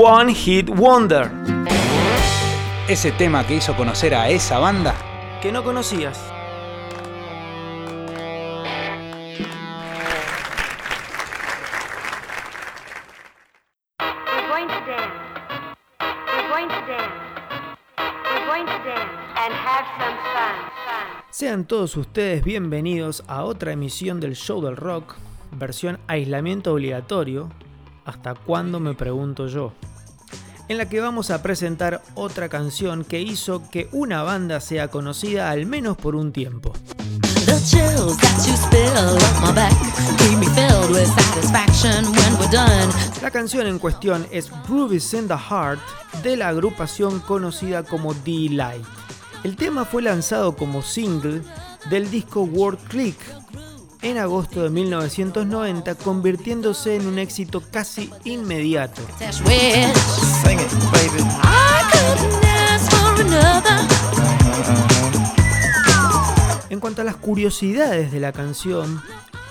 One Hit Wonder. Ese tema que hizo conocer a esa banda que no conocías. Sean todos ustedes bienvenidos a otra emisión del Show del Rock, versión aislamiento obligatorio. ¿Hasta cuándo me pregunto yo? En la que vamos a presentar otra canción que hizo que una banda sea conocida al menos por un tiempo. La canción en cuestión es Groovies in the Heart de la agrupación conocida como D-Light. El tema fue lanzado como single del disco World Click en agosto de 1990, convirtiéndose en un éxito casi inmediato. Las curiosidades de la canción,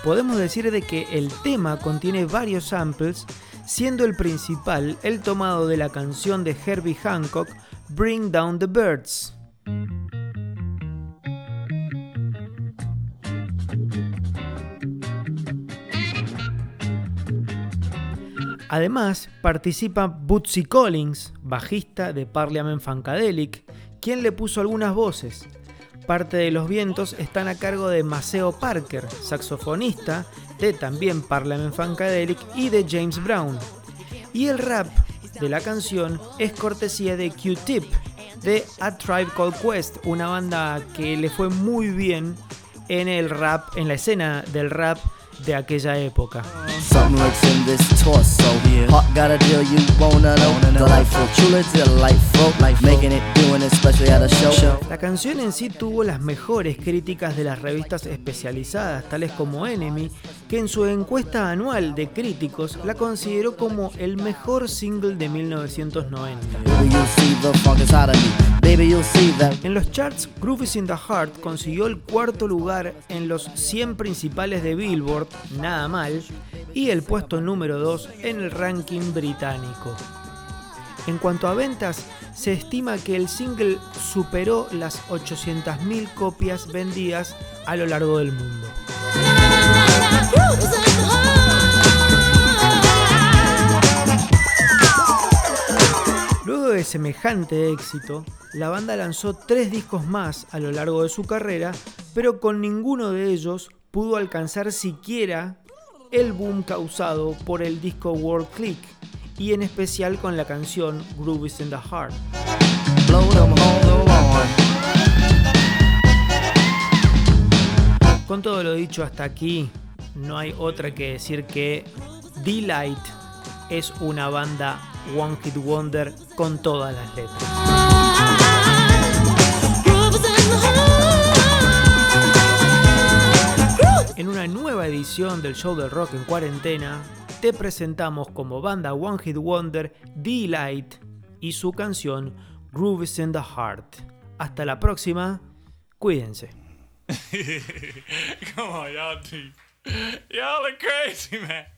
podemos decir de que el tema contiene varios samples, siendo el principal el tomado de la canción de Herbie Hancock, Bring Down the Birds. Además, participa Bootsy Collins, bajista de Parliament Funkadelic, quien le puso algunas voces. Parte de los vientos están a cargo de Maceo Parker, saxofonista de también Parliament Funkadelic y de James Brown. Y el rap de la canción es cortesía de Q-Tip, de A Tribe Called Quest, una banda que le fue muy bien en el rap, en la escena del rap de aquella época. La canción en sí tuvo las mejores críticas de las revistas especializadas, tales como Enemy, que en su encuesta anual de críticos la consideró como el mejor single de 1990. En los charts, Groove in the Heart consiguió el cuarto lugar en los 100 principales de Billboard, nada mal, y el puesto número 2 en el ranking británico. En cuanto a ventas, se estima que el single superó las 800.000 copias vendidas a lo largo del mundo. Luego de semejante éxito, la banda lanzó tres discos más a lo largo de su carrera, pero con ninguno de ellos pudo alcanzar siquiera el boom causado por el disco World Click y en especial con la canción Grooves in the Heart. Con todo lo dicho hasta aquí, no hay otra que decir que D-Light es una banda One Hit Wonder con todas las letras. En una nueva edición del show del rock en cuarentena, te presentamos como banda One Hit Wonder D-Light y su canción Grooves in the Heart. Hasta la próxima, cuídense. Come on, y'all, y'all crazy, man.